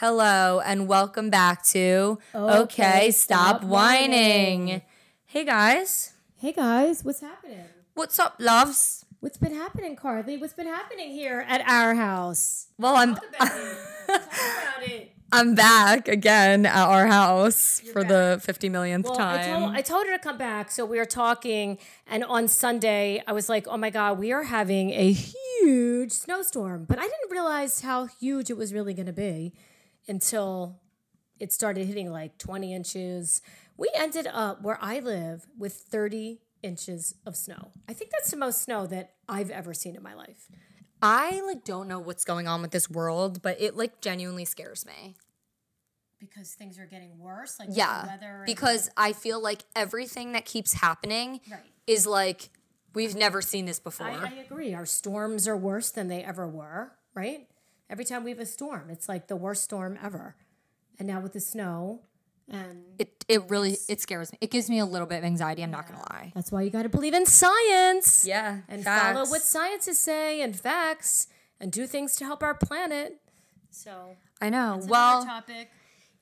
Hello and welcome back to Okay, Okay, Stop, Stop Whining. Whining. Hey guys, Hey guys, what's happening? what's up, loves? What's been happening, Carly? What's been happening here at our house? Well, I'm Talk about it. Talk about it. I'm back again at our house You're for the 50 millionth Well, I time. told, I told her to come back, so we were talking, and on Sunday, I was like, "Oh my god, we are having a huge snowstorm," but I didn't realize how huge it was really going to be until it started hitting like 20 inches. We ended up where I live with 30 inches of snow. I think that's the most snow that I've ever seen in my life. I like don't know what's going on with this world, but it like genuinely scares me. because things are getting worse like Yeah, the weather and- because I feel like everything that keeps happening Right. is like we've never seen this before. I, I agree our storms are worse than they ever were right every time we have a storm it's like the worst storm ever and now with the snow and it it really it scares me. It gives me a little bit of anxiety. I'm not gonna lie. that's why you got to believe in science Yeah, and facts. follow what scientists say and facts and do things to help our planet so I know. well, topic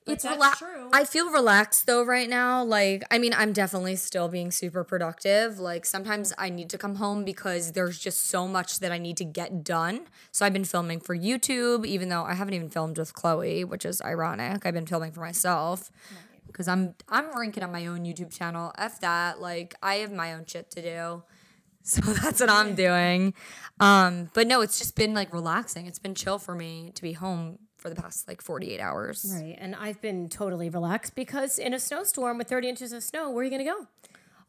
but it's that's rela- true I feel relaxed though right now. Like, I mean, I'm definitely still being super productive. Like, sometimes I need to come home because there's just so much that I need to get done. So I've been filming for YouTube, even though I haven't even filmed with Chloe, which is ironic. I've been filming for myself because I'm I'm ranking on my own YouTube channel. F that. Like, I have my own shit to do. So that's what I'm doing. Um, but no, it's just been like relaxing. It's been chill for me to be home for the past like 48 hours. right and i've been totally relaxed because in a snowstorm with 30 inches of snow where are you going to go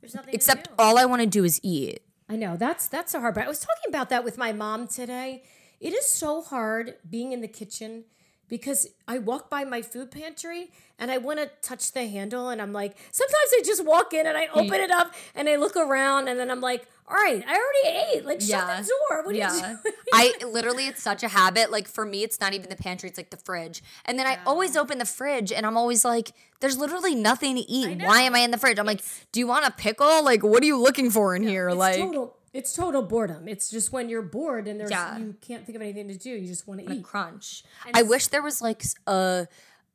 there's nothing Except all I want to do is eat. I know that's that's a hard part. I was talking about that with my mom today. It is so hard being in the kitchen because I walk by my food pantry and I want to touch the handle and I'm like sometimes I just walk in and I open it up and I look around and then I'm like, all right, I already ate. Like shut Yeah. the door. What are Yeah. you doing? I literally, it's such a habit. Like for me, it's not even the pantry, it's like the fridge. And then I always open the fridge and I'm always like, there's literally nothing to eat. Why am I in the fridge? I'm like, do you want a pickle? Like, what are you looking for in here? It's like, total it's total boredom. It's just when you're bored and there's Yeah. you can't think of anything to do. You just want to eat. crunch. I wish there was like s- a,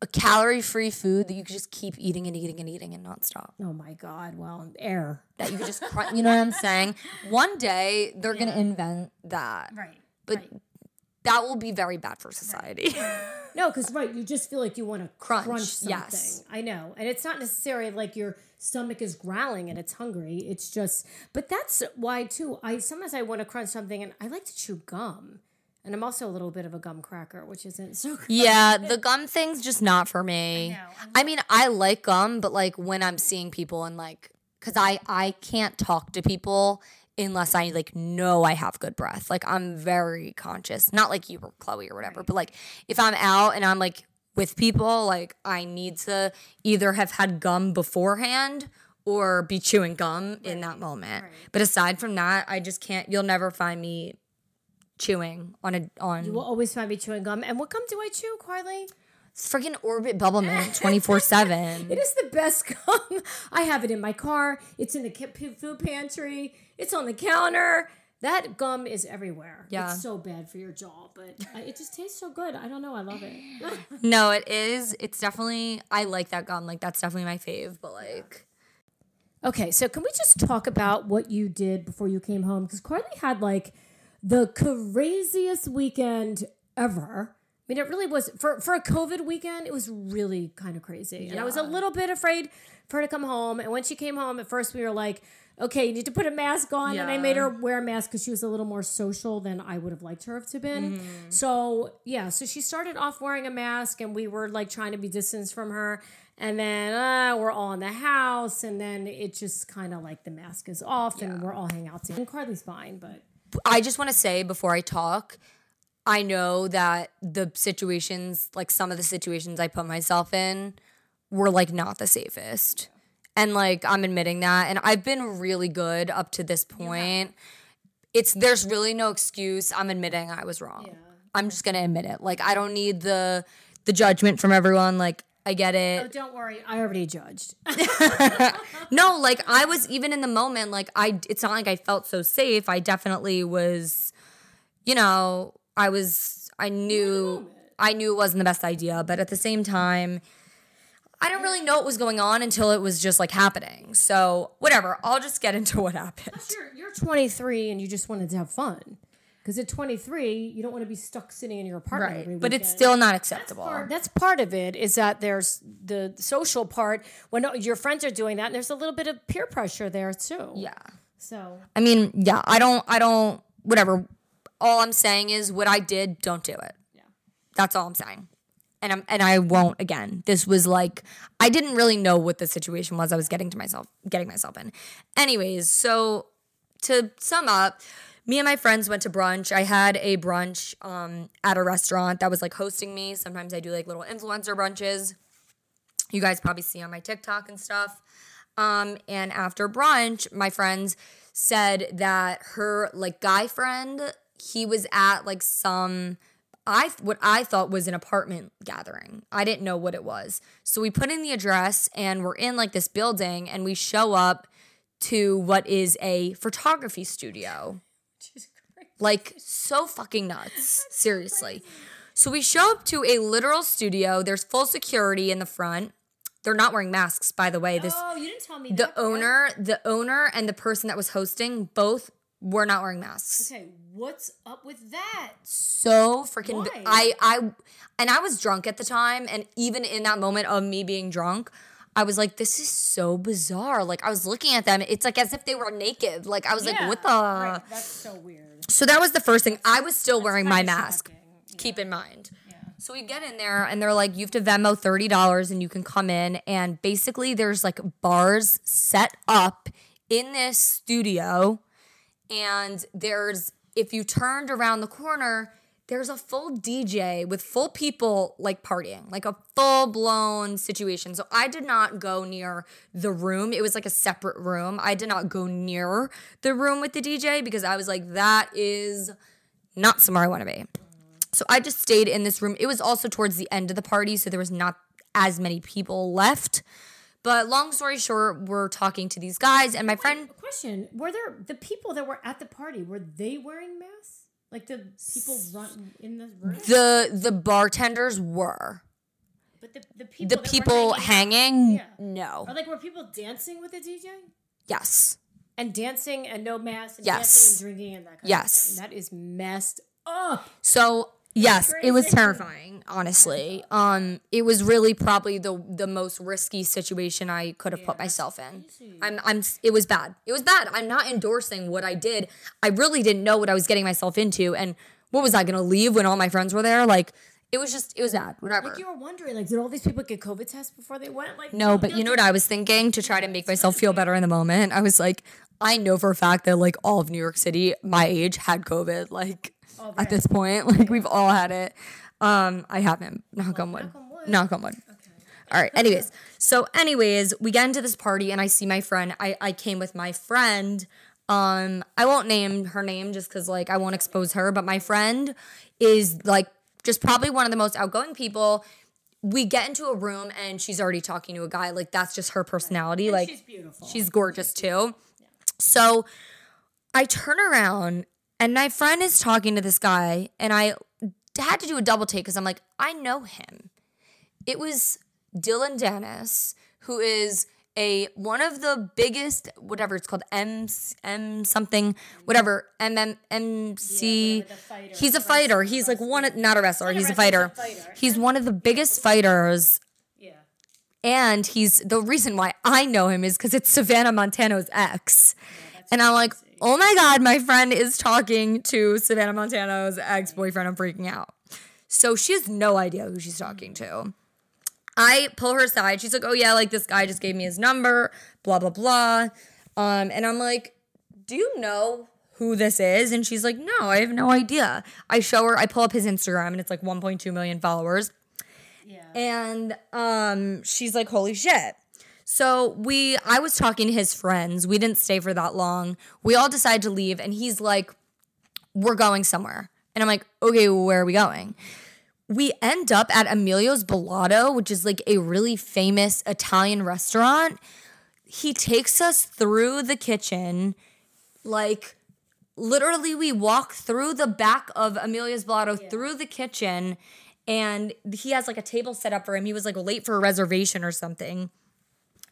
a calorie free food that you could just keep eating and eating and eating and not stop. Oh my god. Well, air. That you could just crunch. You know what I'm saying? One day they're going to invent that. Right. But that will be very bad for society. No, because right, you just feel like you want to crunch, Crunch, something. yes. I know, and it's not necessarily like your stomach is growling and it's hungry. It's just, but that's why too. I sometimes I want to crunch something, and I like to chew gum, and I'm also a little bit of a gum cracker, which isn't so. Good. Yeah, the gum thing's just not for me. know, I, mean, I like gum, but like when I'm seeing people and like, cause I I can't talk to people unless I like know I have good breath. Like I'm very conscious, not like you or Chloe or whatever, but like if I'm out and I'm like with people, like I need to either have had gum beforehand or be chewing gum in that moment. But aside from that, I just can't. You'll never find me chewing on a on. You will always find me chewing gum. And what gum do I chew, Carly? It's freaking Orbit Bubble Mint 24 7. It is the best gum. I have it in my car. It's in the food pantry. It's on the counter. That gum is everywhere. Yeah. It's so bad for your jaw, but it just tastes so good. I don't know. I love it. No, it is. It's definitely, I like that gum. Like, that's definitely my fave, but like, Okay, so can we just talk about what you did before you came home? Because Carly had like the craziest weekend ever. I mean, it really was for for a COVID weekend. It was really kind of crazy, and I was a little bit afraid for her to come home. And when she came home, at first we were like, "Okay, you need to put a mask on," and I made her wear a mask because she was a little more social than I would have liked her to have been. So yeah, so she started off wearing a mask, and we were like trying to be distanced from her. And then uh, we're all in the house, and then it just kind of like the mask is off, and we're all hanging out together. And Carly's fine, but I just want to say before I talk, I know that the situations, like some of the situations I put myself in, were like not the safest. And like I'm admitting that. And I've been really good up to this point. It's there's really no excuse. I'm admitting I was wrong. I'm just gonna admit it. Like I don't need the the judgment from everyone. Like I get it. oh, don't worry, I already judged. No, like I was even in the moment, like I it's not like I felt so safe. I definitely was, you know, I was I knew I knew it wasn't the best idea, but at the same time, I didn't really know what was going on until it was just like happening. So, whatever. I'll just get into what happened. You're, you're 23 and you just wanted to have fun. Because at 23, you don't want to be stuck sitting in your apartment. every Right. But it's still not acceptable. part, that's part of it is that there's the social part when your friends are doing that and there's a little bit of peer pressure there too Yeah. so I mean, yeah, I don't, I don't, whatever. All I'm saying is what I did, don't do it. Yeah. That's all I'm saying. And I'm, and I won't again. This was like, I didn't really know what the situation was I was getting to myself, getting myself in. Anyways, so to sum up, me and my friends went to brunch. I had a brunch um, at a restaurant that was like hosting me. Sometimes I do like little influencer brunches. You guys probably see on my TikTok and stuff. Um, and after brunch, my friends said that her like guy friend, he was at like some I what I thought was an apartment gathering. I didn't know what it was. So we put in the address and we're in like this building and we show up to what is a photography studio. Like so fucking nuts. Seriously. So we show up to a literal studio. There's full security in the front. They're not wearing masks, by the way. This oh you didn't tell me the that owner, the owner and the person that was hosting both were not wearing masks. okay what's up with that So freaking Why? I I and I was drunk at the time and even in that moment of me being drunk, I was like this is so bizarre. Like I was looking at them, it's like as if they were naked. Like I was like what the right. that's so weird So that was the first thing. I was still wearing my mask. shocking. Keep in mind. So we get in there and they're like, you have to Venmo $30 and you can come in. And basically, there's like bars set up in this studio. And there's, if you turned around the corner, there's a full DJ with full people like partying, like a full blown situation. So I did not go near the room. It was like a separate room. I did not go near the room with the DJ because I was like, that is not somewhere I want to be. So I just stayed in this room. It was also towards the end of the party, so there was not as many people left. But long story short, we're talking to these guys, and my friend, question were there the people that were at the party were they wearing masks like the people run in the room the the bartenders were. but the, the people The people hanging hanging, Yeah. no. Or like were people dancing with the DJ? Yes. And dancing and no mask and Yes. dancing and drinking and that kind Yes. of thing. That is messed up. So yes, it was terrifying. Honestly, um, it was really probably the the most risky situation I could have put myself in. I'm, I'm. It was bad. It was bad. I'm not endorsing what I did. I really didn't know what I was getting myself into, and what was I gonna leave when all my friends were there? Like, it was just, it was bad. Whatever. Like you were wondering, like, did all these people get COVID tests before they went? Like No, but you know what I was thinking to try to make myself feel better in the moment? I was like, I know for a fact that like all of New York City, my age, had COVID. Like at this point, like we've all had it. Um, I haven't. Knock on wood. knock on wood. Knock on wood. All right. Anyways, so anyways, we get into this party and I see my friend. I I came with my friend. Um, I won't name her name just because like I won't expose her, but my friend is like just probably one of the most outgoing people. We get into a room and she's already talking to a guy. Like that's just her personality. like she's beautiful. She's gorgeous too. So I turn around and my friend is talking to this guy, and I had to do a double take because I'm like, I know him. It was Dillon Danis, who is a one of the biggest whatever it's called M M something whatever M M the fighter, He's a fighter. He's like one wrestler. not a wrestler. He's a fighter. he's a fighter. He's one of the biggest fighters yeah. and he's the reason why I know him is because it's Savannah Montano's ex. and I'm like, oh my God, my friend is talking to Savannah Montano's ex boyfriend. I'm freaking out. So she has no idea who she's talking to. I pull her aside. She's like, oh yeah, like this guy just gave me his number, blah, blah, blah. Um, and I'm like, do you know who this is? And she's like, no, I have no idea. I show her, I pull up his Instagram and it's like 1.2 million followers. Yeah. And um, she's like, holy shit. So we, I was talking to his friends. We didn't stay for that long. We all decided to leave, and he's like, we're going somewhere. And I'm like, okay, where are we going? We end up at Emilio's Ballato, which is like a really famous Italian restaurant. He takes us through the kitchen, like literally we walk through the back of Emilio's Ballato through the kitchen and he has like a table set up for him. He was like late for a reservation or something.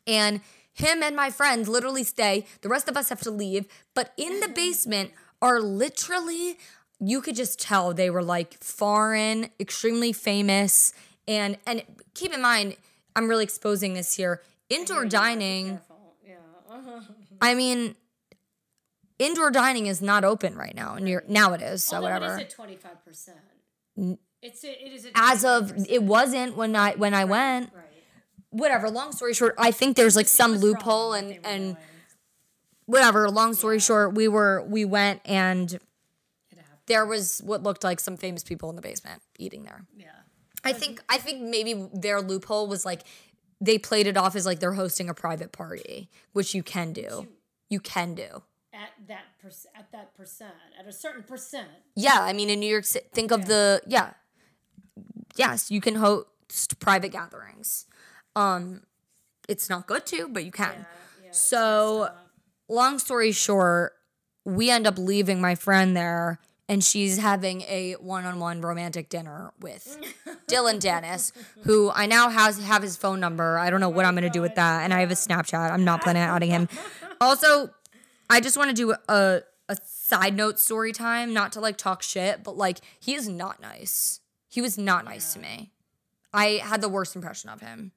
And him and my friends literally stay. The rest of us have to leave. But in the basement are literally, you could just tell they were like foreign, extremely famous. And and keep in mind, I'm really exposing this here. Indoor dining. Yeah. I mean, indoor dining is not open right now. And you're, now it is. So whatever. It is at twenty five percent. It's a, it is at As of it wasn't when I when I went. right. Whatever. Long story short, I think there's like some loophole and and whatever. Long story short, we were we went and there was what looked like some famous people in the basement eating there. yeah. I think I think maybe their loophole was like they played it off as like they're hosting a private party, which you can do. You can do. At that perc- at that percent, at a certain percent. Yeah, I mean in New York City, think of the yeah. Yes, you can host private gatherings. Um it's not good to, but you can. so long story short, we end up leaving my friend there and she's having a one-on-one romantic dinner with Dillon Danis, who I now has have his phone number. I don't know what I'm gonna do with that, and I have a Snapchat. I'm not planning on adding him. Also, I just want to do a a side note story time, not to like talk shit, but like he is not nice. He was not nice to me. I had the worst impression of him.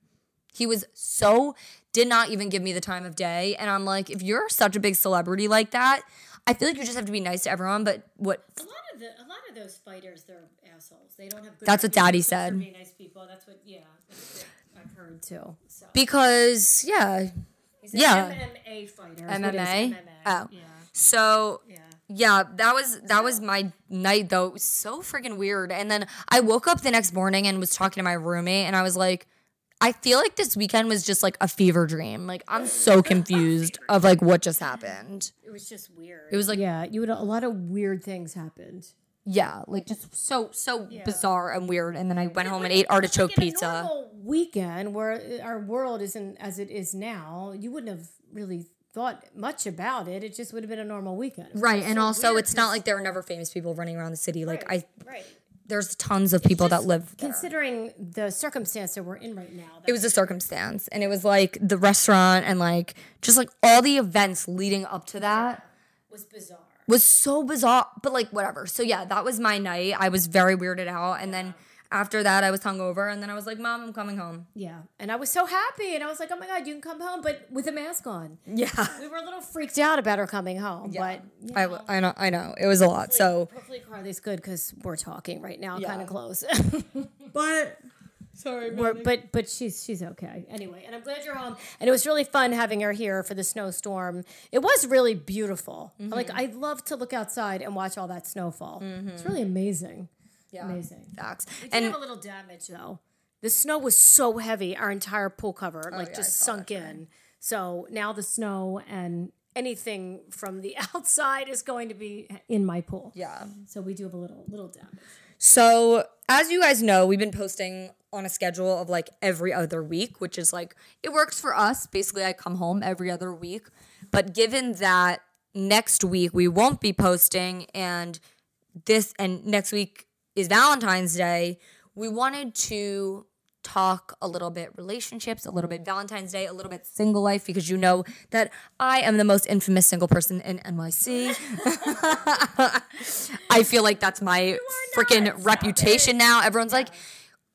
He was so did not even give me the time of day, and I'm like, if you're such a big celebrity like that, I feel like you just have to be nice to everyone. But what A lot of the a lot of those fighters, they're assholes. They don't have. Good That's what Daddy said. being nice people. That's what. Yeah. That's what I've heard too. So. because yeah, He's an yeah. MMA fighter. is what it is, MMA? MMA. Oh. Yeah. So Yeah. yeah, that was that was my night though. It was so freaking weird. And then I woke up the next morning and was talking to my roommate and I was like, I feel like this weekend was just like a fever dream. Like I'm so confused of like what just happened. It was just weird. It was like yeah, you would a lot of weird things happened. yeah, like just so so bizarre and weird. And then I went home and ate artichoke Like in a pizza. normal weekend where our world isn't as it is now, you wouldn't have really thought much about it. It just would have been a normal weekend. Right, and so also it's not like there were never famous people running around the city. Like I, Right. There's tons of people that live there. Considering the circumstance that we're in right now, it was a circumstance and it was like the restaurant and like just like all the events leading up to that was bizarre. was so bizarre but like whatever so yeah that was my night i was very weirded out and then after that i was hungover and then i was like mom i'm coming home Yeah, and I was so happy, and I was like, "Oh my god, you can come home, but with a mask on." yeah We were a little freaked out about her coming home, but you I, w- I know i know it was a lot so hopefully Carly's good because we're talking right now, kind of close. but sorry but but she's she's okay anyway, and I'm glad you're home. And it was really fun having her here for the snowstorm. It was really beautiful. Mm-hmm. Like I love to look outside and watch all that snowfall. It's mm-hmm. really amazing. Yeah Amazing. facts We did and have a little damage though. The snow was so heavy, our entire pool cover oh, like yeah, just sunk in. So now the snow and anything from the outside is going to be in my pool. yeah So we do have a little little damage. So, as you guys know, we've been posting on a schedule of like every other week, which is like it works for us. Basically, I come home every other week. But given that next week we won't be posting and this and next week is Valentine's Day, we wanted to talk a little bit relationships, a little bit Valentine's Day, a little bit single life because you know that I am the most infamous single person in NYC. I feel like that's my freaking reputation now. Everyone's like,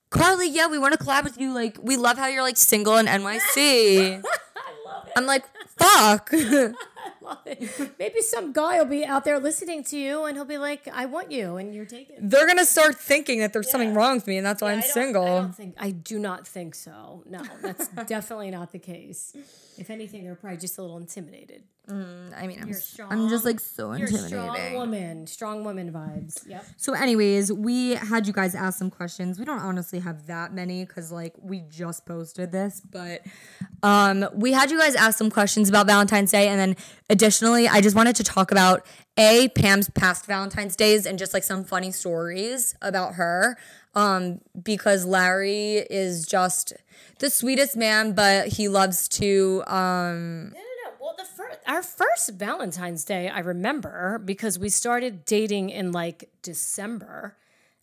Carly, yeah, we want to collab with you. Like, we love how you're like single in NYC. I'm like, fuck. Maybe some guy will be out there listening to you and he'll be like, I want you, and you're taken. They're gonna start thinking that there's something wrong with me, and that's why I'm I single. I don't think I do not think so. No, that's definitely not the case. If anything, they're probably just a little intimidated. I mean, I'm, You're s- I'm just like so You're a strong woman, strong woman vibes. Yep. So, anyways, we had you guys ask some questions. We don't honestly have that many because like we just posted this, but um, we had you guys ask some questions about Valentine's Day, and then additionally, I just wanted to talk about a Pam's past Valentine's days and just like some funny stories about her. Um, because Larry is just the sweetest man, but he loves to um No, no, no. Well, the first, our first Valentine's Day, I remember because we started dating in like December,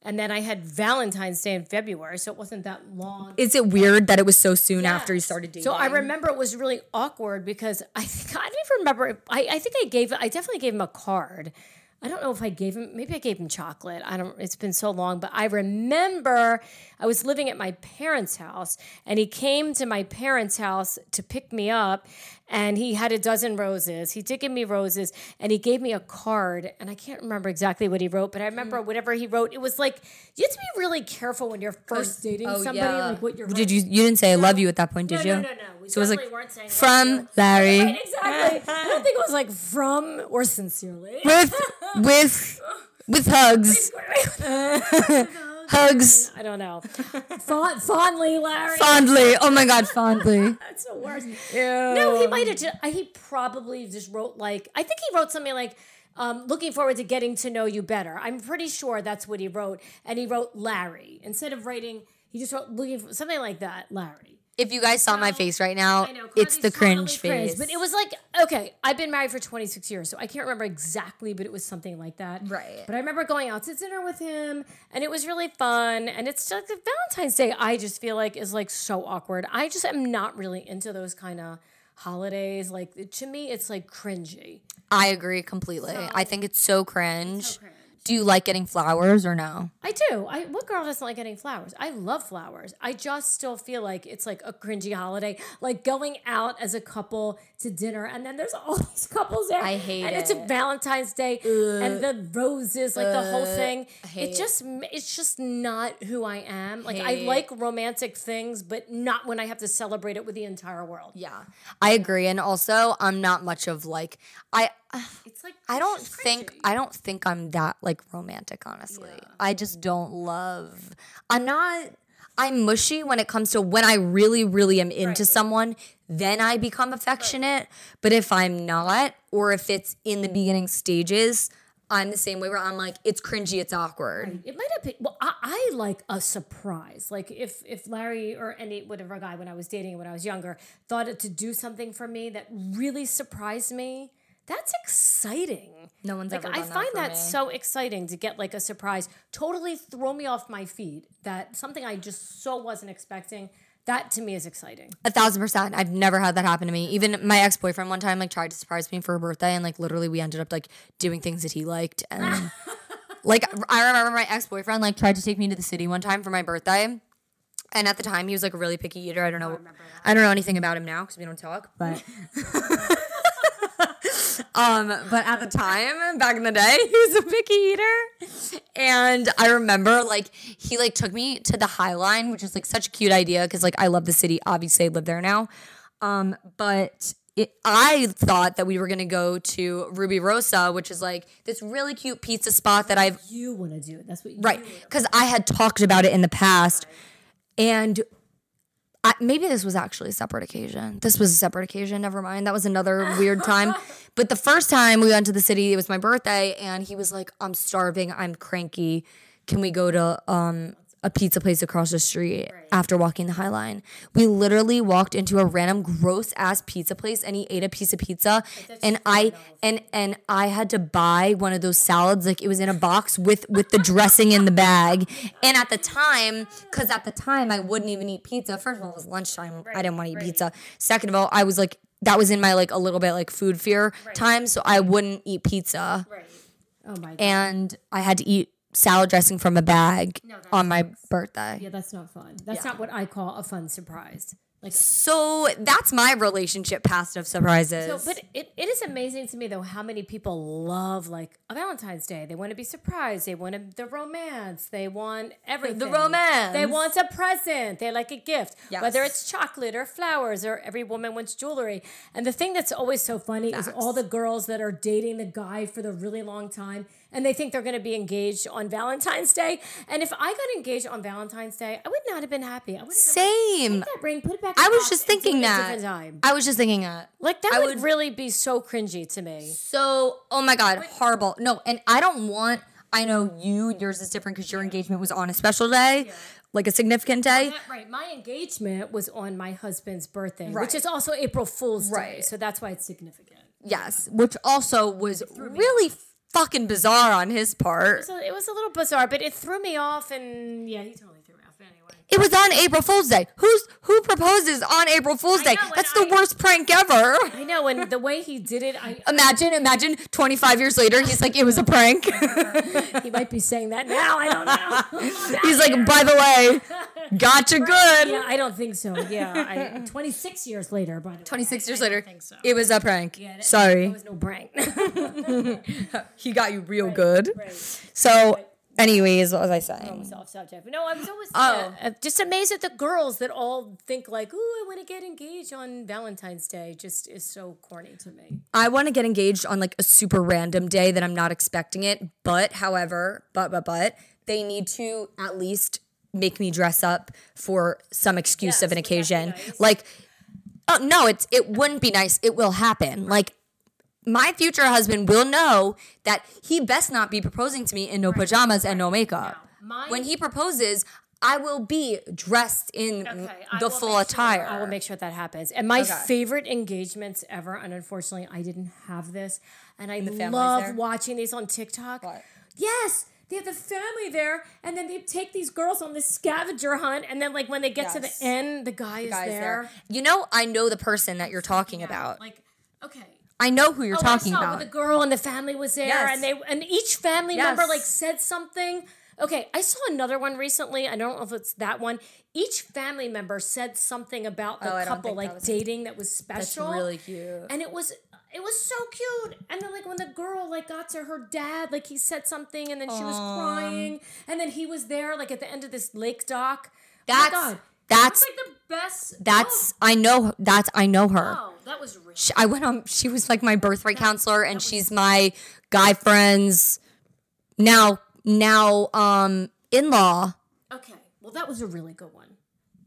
And then I had Valentine's Day in February, so it wasn't that long. Is it weird that it was so soon after you started dating? So I remember it was really awkward because I think I don't even remember. if- I, I think I gave I definitely gave him a card. I don't know if I gave him maybe I gave him chocolate. I don't it's been so long, but I remember I was living at my parents' house and he came to my parents' house to pick me up and he had a dozen roses. He did give me roses and he gave me a card and I can't remember exactly what he wrote, but I Mm. remember whatever he wrote, it was like you have to be really careful when you're first dating oh, somebody yeah. like what you're Did you? You didn't say I love you at that point, did no, you? No, no, no. We So it was like weren't saying from. Larry Right, exactly. I don't think it was like from or sincerely. with with with hugs, hugs I don't know. Fond, fondly, Larry. fondly. Oh my God, fondly. That's the worst. No, he might have just, he probably just wrote like, I think he wrote something like, um, looking forward to getting to know you better. I'm pretty sure that's what he wrote. And he wrote Larry. Instead of writing, he just wrote looking for something like that, Larry. If you guys saw my face right now, know, it's the cringe face. But it was like, okay, I've been married for 26 years, so I can't remember exactly, but it was something like that. Right. But I remember going out to dinner with him, and it was really fun. And it's just like Valentine's Day, I just feel like is like so awkward. I just am not really into those kind of holidays. Like to me, it's like cringy. I agree completely. I think it's so cringe. cringe. Do you like getting flowers or no? I do. I what girl doesn't like getting flowers? I love flowers. I just still feel like it's like a cringy holiday, like going out as a couple to dinner, and then there's all these couples there. I hate and it's a. Valentine's Day, and the roses, like the whole thing. hate It just it's just not who I am. Like I Hate. like romantic things, but not when I have to celebrate it with the entire world. Yeah, I agree. And also, I'm not much of like I. It's like I don't think. I don't think I'm that like romantic. Honestly, I just don't love. I'm not. I'm mushy when it comes to when I really, really am into someone. Then I become affectionate. But if I'm not, or if it's in the beginning stages, I'm the same way where I'm like, it's cringy, it's awkward. It might have been. Well, I, I like a surprise. Like if if Larry or any whatever guy when I was dating when I was younger thought it to do something for me that really surprised me. That's exciting. No one's Like ever I that find that me. so exciting to get like a surprise, totally throw me off my feet. That something I just so wasn't expecting. That to me is exciting. A thousand percent. I've never had that happen to me. Even my ex boyfriend one time like tried to surprise me for her birthday, and like literally we ended up like doing things that he liked. And like I remember my ex boyfriend like tried to take me to the city one time for my birthday, and at the time he was like a really picky eater. I don't know. Oh, I don't know anything about him now because we don't talk. But um, but at the time back in the day, he was a picky eater, and I remember like he like took me to the High Line, which is like such a cute idea because like I love the city. Obviously, I live there now. Um, but it, I thought that we were gonna go to Rubirosa, which is like this really cute pizza spot that I've You want to do. That's what you right because I had talked about it in the past, and I, maybe this was actually a separate occasion. This was a separate occasion. Never mind. That was another weird time. But the first time we went to the city, it was my birthday, and he was like, "I'm starving. I'm cranky. Can we go to um?" A pizza place across the street after walking the High Line. We literally walked into a random gross ass pizza place and he ate a piece of pizza and I and and I had to buy one of those salads like it was in a box with with the dressing in the bag. And at the time, cuz at the time I wouldn't even eat pizza. First of all, it was lunchtime. I didn't want to eat pizza. Second of all, I was like that was in my like a little bit like food fear time, so I wouldn't eat pizza. Right. Oh my god. And I had to eat salad dressing from a bag on my birthday. yeah, that's not fun. That's not what I call a fun surprise. Like So that's my relationship past of surprises. So, but it, it is amazing to me though how many people love like a Valentine's Day. They want to be surprised. They want a, the romance. They want everything. The romance. They want a present. They like a gift. Yes. Whether it's chocolate or flowers or every woman wants jewelry. And the thing that's always so funny is all the girls that are dating the guy for the really long time and they think they're going to be engaged on Valentine's Day. And if I got engaged on Valentine's Day, I would not have been happy. I would Same. that ring, put it back. I in the was just and do it thinking that. I was just thinking that. Like that I would, would- really be so cringy to me. So, oh my God, horrible. No, and I don't want, I know you, yours is different because your engagement was on a special day, like a significant day. Right. My engagement was on my husband's birthday, Right. which is also April Fool's Day. Right. So that's why it's significant. Yes, which also was really fucking bizarre on his part. So it was a little bizarre, but it threw me off, and yeah, he totally anyway. It was on April Fool's Day. Who's who proposes on April Fool's Day? know, That's the I- worst prank ever. I know, and the way he did it, I Imagine, imagine 25 years later, he's like, it was a prank. he might be saying that now. I don't know. he's like, by the way, gotcha good. yeah, I don't think so. Yeah, I, 26 years later, by the way. 26 years I don't later, think so. it was a prank. Yeah, that- Sorry. It was no prank. he got you real good. right. So, anyways, what was I saying? was off subject. No, I was always Oh. uh, just amazed at the girls that all think like, "Ooh, I want to get engaged on Valentine's Day." Just is so corny to me. I want to get engaged on like a super random day that I'm not expecting it. But, however, but, but, but, they need to at least make me dress up for some excuse Yes, of an would that be occasion. nice? Like, oh, no, it's, it wouldn't be nice. It will happen. Like, my future husband will know that he best not be proposing to me in no pajamas and no makeup. my- when he proposes, I will be dressed in Okay, the full sure- attire. I will make sure that happens. And my Okay. favorite engagements ever, and unfortunately, I didn't have this, and I love there? watching these on TikTok. What? Yes. They have the family there, and then they take these girls on this scavenger hunt, and then like when they get to the end, the guy is guys there. there. You know, I know the person that you're talking about. Like, okay, I know who you're Oh, talking I saw about. the girl and the family was there, Yes. and they and each family Yes. member like said something. Okay, I saw another one recently. I don't know if it's that one. Each family member said something about the Oh, couple that like was dating that was special. That's really cute. and it was it was so cute. And then like when the girl like got to her dad, like he said something, and then she was crying, and then he was there like at the end of this lake dock. That's- oh my god, that's- That's like the best. That's I know that's I know her. oh, oh, that was rich. She- I went on. She was like my birthright counselor, and she's my guy friend's now now um in law. Okay, well that was a really good one.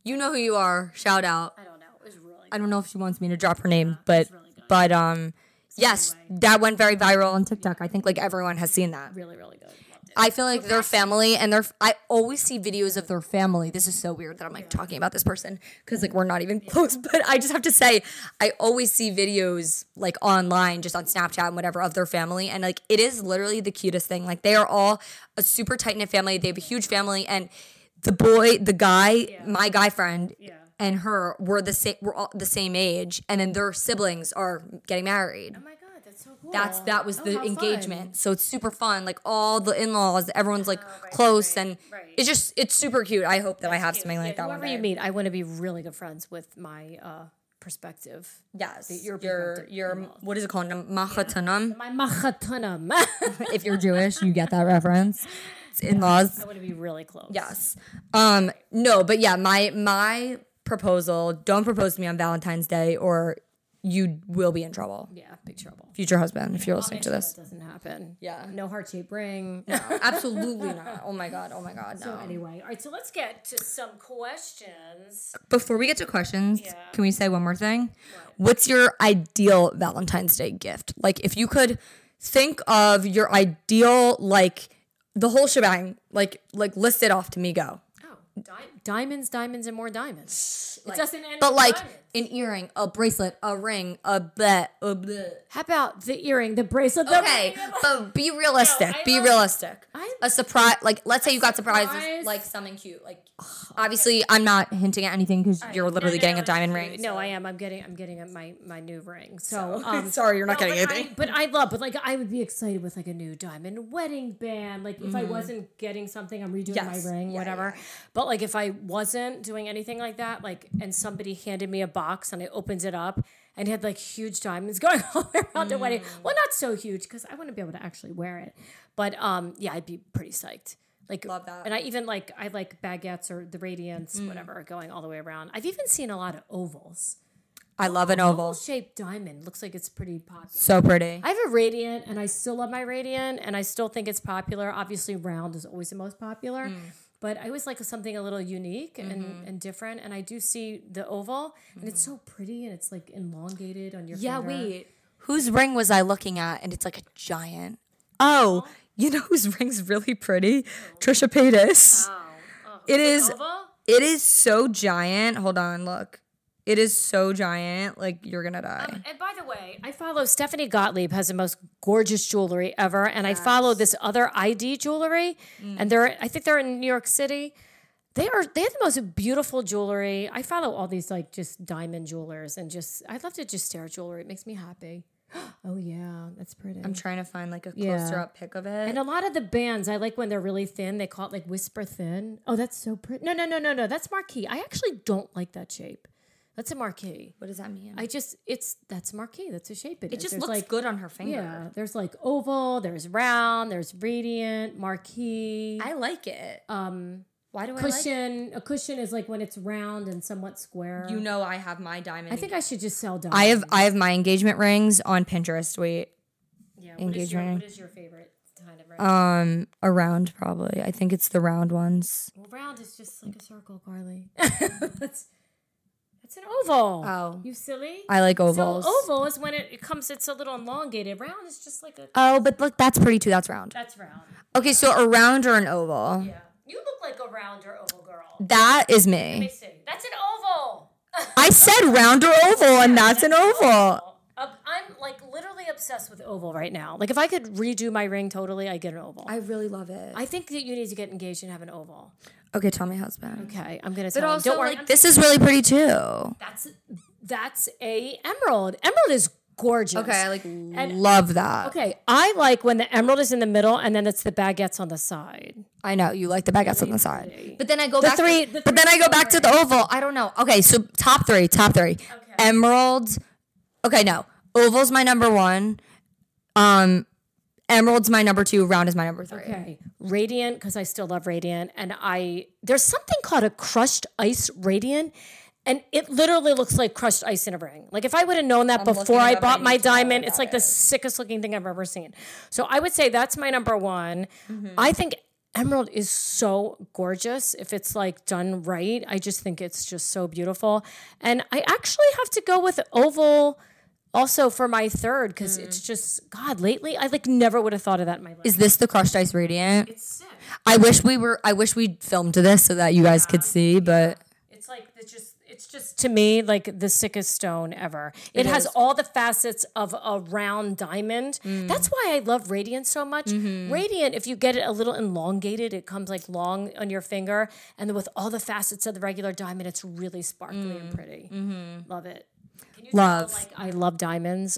You know who you are. Shout out. I don't know, it was really. I don't know if she wants me to drop her name, but really but um yes, anyway. that went very viral on TikTok. I think like everyone has seen that. really, really good. I feel like their family and their I always see videos of their family. This is so weird that I'm like talking about this person because like we're not even close. But I just have to say, I always see videos like online, just on Snapchat and whatever, of their family, and like it is literally the cutest thing. Like they are all a super tight knit family. They have a huge family, and the boy, the guy, my guy friend. And her were the same. We're all the same age, and then their siblings are getting married. Oh my god, that's so cool. That's that was Oh, the how fun. engagement. So it's super fun. Like all the in laws, everyone's like Oh, close, right, and right. it's just it's super cute. I hope that I have something like Yeah, that whoever you meet, I want to be really good friends with my uh, perspective. Yes, your your your what is it called? Machatanam. My machatanam. if you're Jewish, you get that reference. In laws. I want to be really close. Yes. Um. No, but yeah, my my proposal. Don't propose to me on Valentine's Day, or you will be in trouble. Yeah, big trouble. Future husband, if you're listening to this. That doesn't happen. Yeah. No heart shaped ring. No, absolutely not. Oh my god. Oh my god. No. So anyway, all right. So let's get to some questions. Before we get to questions, can we say one more thing? What's your ideal Valentine's Day gift? Like, if you could think of your ideal, like the whole shebang, like like list it off to me. Go. Oh, di- diamonds, diamonds, and more diamonds. it doesn't end. But like diamonds. an earring, a bracelet, a ring, a bet, a bleh. how about the earring, the bracelet? the Okay, ring? but be realistic. No, be love- realistic. I- a surprise, like let's say you got surprises, surprise? like something cute. Like obviously, I'm not hinting at anything because you're literally getting a diamond ring. No, I am. I'm getting. I'm getting my my new ring. So, um, Sorry, you're not no, getting but anything. I, but I love. But like, I would be excited with like a new diamond wedding band. Like, if I wasn't getting something, I'm redoing Mm-hmm. Yes. my ring, Yeah, whatever. But like, if I wasn't doing anything like that, like, and somebody handed me a box and I opened it up and it had like huge diamonds going all around the wedding. Mm. Well, not so huge because I wouldn't be able to actually wear it. But um, yeah, I'd be pretty psyched. Like Love that. Mm. and I even like I like baguettes or the radiance, whatever, going all the way around. I've even seen a lot of ovals. I love an oval. Oval shaped diamond looks like it's pretty popular. So pretty. I have a radiant, and I still love my radiant, and I still think it's popular. Obviously, round is always the most popular, Mm. But I always like something a little unique Mm-hmm. and, and different. And I do see the oval, and it's so pretty, and it's like elongated on your Yeah, finger. wait. Whose ring was I looking at? And it's like a giant. Oh, you know whose ring's really pretty? Trisha Paytas. Oh, It is. oval. It is so giant. Hold on, look. It is so giant, like you're gonna die. Um, and by the way, I follow Stephanie Gottlieb has the most gorgeous jewelry ever, and I follow this other ID jewelry, mm. and they're I think they're in New York City. They are they have the most beautiful jewelry. I follow all these like just diamond jewelers, and just I love to just stare at jewelry. It makes me happy. oh yeah, that's pretty. I'm trying to find like a Yeah. closer up pic of it. and a lot of the bands I like when they're really thin. They call it like whisper thin. Oh, that's so pretty. No, no, no, no, no. That's marquee. I actually don't like that shape. That's a marquee. what does that mean? I just it's that's a marquee. That's a shape it, just looks like, good on her finger. Yeah, there's like oval, there's round, there's radiant, marquee. I like it. um, Why do I like cushion. A cushion is like when it's round and somewhat square. You know I have my diamond. I think I should just sell diamonds. I have I have my engagement rings on Pinterest. Wait, yeah. What is, your, engagement what is your favorite kind of ring? um, a round probably. I think it's the round ones. well, round is just like a circle, Carly. that's that's an oval. Oh. you silly. I like ovals. so ovals. oval is when it, it comes. It's a little elongated. Round is just like a. Oh, but look, that's pretty too. That's round. That's round. Okay, so a round or an oval. Yeah, you look like a round or oval girl. That is Let me me. see. That's an oval. I said round or oval, and that's an oval. Uh, I'm like literally obsessed with oval right now. Like if I could redo my ring totally, I get an oval. I, I really love it. I think that you need to get engaged and have an oval. Okay, tell my husband. Okay, I'm gonna But tell him. also, Don't worry. like, I'm- this is really pretty too. that's that's a emerald. Emerald is gorgeous. Okay, I like love that. Okay, I like when the emerald is in the middle and then it's the baguettes on the side. I know you like the baguettes on the side, but then I go The back. three- to, the but then I go back to the oval. I don't know. Okay, so top three, top three. Emerald. Okay, no. Oval's my number one. Um, emerald's my number two. Round is my number three. Okay, radiant because I still love radiant, and I there's something called a crushed ice radiant. And it literally looks like crushed ice in a ring. Like if I would have known that before I it bought my diamond, it's like the sickest looking thing I've ever seen. So I would say that's my number one. Mm-hmm. I think emerald is so gorgeous if it's like done right. I just think it's just so beautiful. And I actually have to go with oval also for my third because it's mm. just God. Lately, I like never would have thought of that in my life. Is this the crushed ice radiant? It's sick. I wish we were. I wish we filmed this so that you guys could see. But It's like it's just it's just to me like the sickest stone ever. It, has is. all the facets of a round diamond. Mm. That's why I love radiant so much. Mm-hmm. Radiant, if you get it a little elongated, it comes like long on your finger, and then with all the facets of the regular diamond, it's really sparkly and mm. pretty. Mm-hmm. Love it. Love. Like I love diamonds.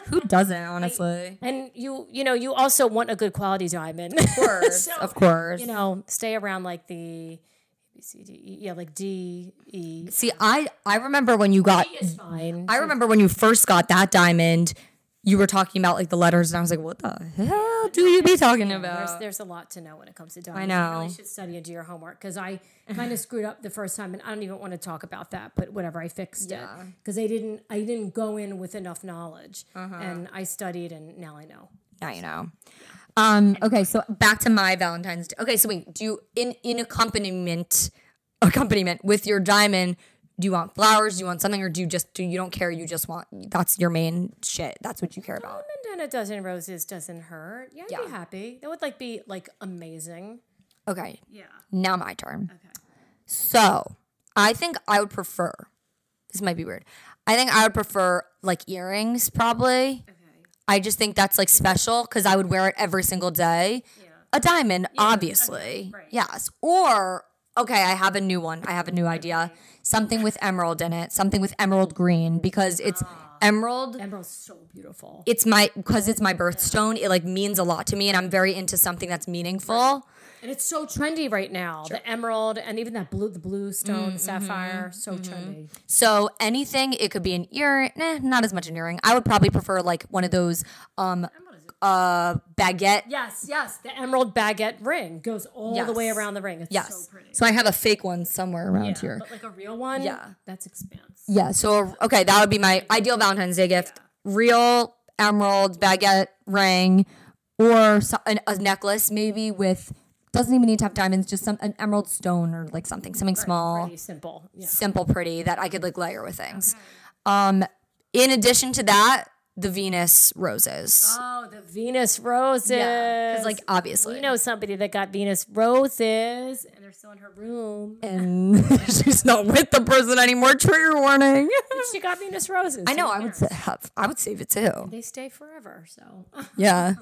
who doesn't? Honestly, and you you know you also want a good quality diamond. of course, So, of course. you know, stay around like the C D E. Yeah, like D E. See, I I remember when you got. I remember when you first got that diamond. You were talking about like the letters, and I was like, "What the hell do you be talking There's, about?" there's a lot to know when it comes to diamonds. I know. You really should study and do your homework because I kind of screwed up the first time, and I don't even want to talk about that. But whatever, I fixed Yeah. it because I didn't. I didn't go in with enough knowledge, Uh-huh. and I studied, and now I know. Now you know. Um, okay, so back to my Valentine's Day. Okay, so wait, do you in in accompaniment accompaniment with your diamond, do you want flowers? Do you want something, or do you just do you don't care? You just want that's your main shit. That's what you care about. Oh, and a dozen roses doesn't hurt. Yeah, I'd Yeah. be happy. That would like be like amazing. Okay, Yeah. now my turn. Okay. So I think I would prefer. This might be weird. I think I would prefer like earrings, probably. Okay. I just think that's like special because I would wear it every single day. Yeah. A diamond, obviously. right. Yes. Or, okay, I have a new one. I have a new idea. Something with emerald in it, something with emerald green because it's emerald. Emerald's so beautiful. It's my, because it's my birthstone, it like means a lot to me and I'm very into something that's meaningful. And it's so trendy right now. The emerald and even that blue, the blue stone, the sapphire, so trendy. So anything, it could be an ear, nah, not as much an earring. I would probably prefer like one of those um uh baguette. Yes, yes. The emerald baguette ring goes all the way around the ring. It's Yes. so pretty. So I have a fake one somewhere around Yeah, here. but like a real one, Yeah. that's expensive. Yeah. So okay, that would be my ideal Valentine's Day gift: real emerald baguette ring, or an, a necklace, maybe with doesn't even need to have diamonds, just some an emerald stone or like something, something small, Pretty simple. Yeah. simple, pretty that I could like layer with things. Um, in addition to that, the Venus roses. Oh, the Venus roses. Yeah, because like obviously, we know somebody that got Venus roses, and they're still in her room. and she's not with the person anymore. Trigger warning. she got Venus roses. I know. I would have. I would save it too. They stay forever. So Yeah.